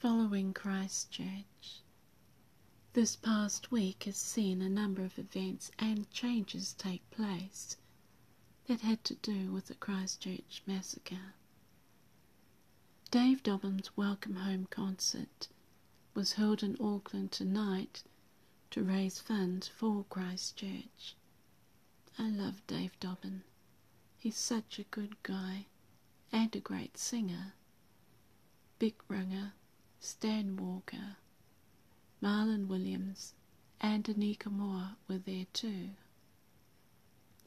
following Christchurch. This past week has seen a number of events and changes take place that had to do with the Christchurch massacre. Dave Dobbyn's Welcome Home concert was held in Auckland tonight to raise funds for Christchurch. I love Dave Dobbyn. He's such a good guy and a great singer. Bic Runga, Stan Walker, Marlon Williams, and Anika Moa were there too.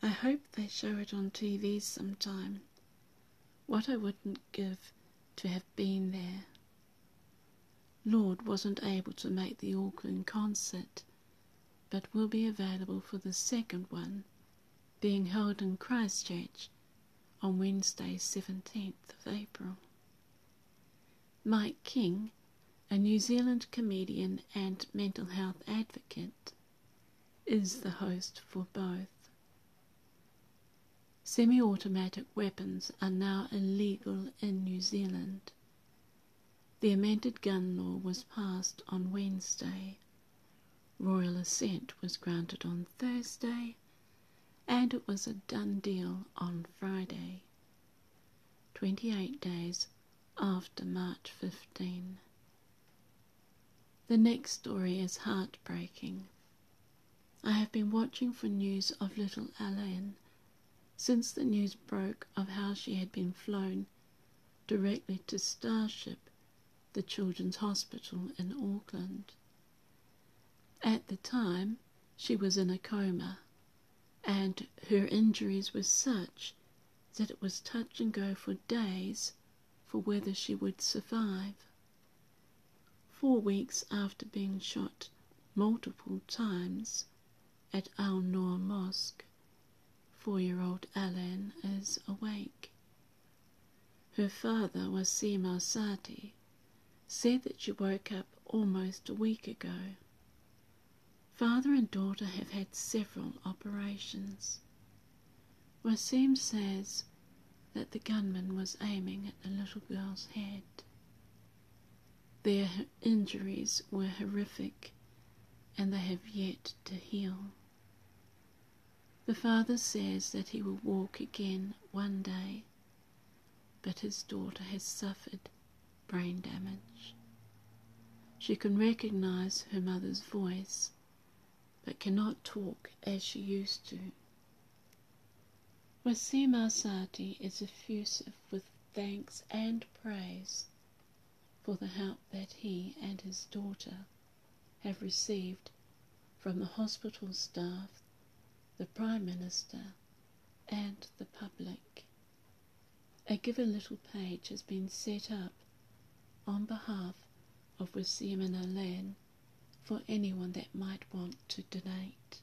I hope they show it on TV sometime. What I wouldn't give to have been there. Lorde wasn't able to make the Auckland concert, but will be available for the second one, being held in Christchurch on Wednesday, 17th of April. Mike King, a New Zealand comedian and mental health advocate, is the host for both. Semi automatic weapons are now illegal in New Zealand. The amended gun law was passed on Wednesday. Royal assent was granted on Thursday, and it was a done deal on Friday, 28 days after March 15. The next story is heartbreaking. I have been watching for news of little Elaine since the news broke of how she had been flown directly to Starship the Children's Hospital in Auckland. At the time, she was in a coma, and her injuries were such that it was touch and go for days for whether she would survive. Four weeks after being shot multiple times at Al Noor Mosque, four-year-old Alen is awake. Her father, Wasim Al-Sati, said that she woke up almost a week ago. Father and daughter have had several operations. Wasim says that the gunman was aiming at the little girl's head. Their injuries were horrific and they have yet to heal. The father says that he will walk again one day, but his daughter has suffered brain damage. She can recognize her mother's voice, but cannot talk as she used to. Wasim Asati is effusive with thanks and praise for the help that he and his daughter have received from the hospital staff, the Prime Minister, and the public. A Givealittle page has been set up on behalf of Wasim and Alen for anyone that might want to donate.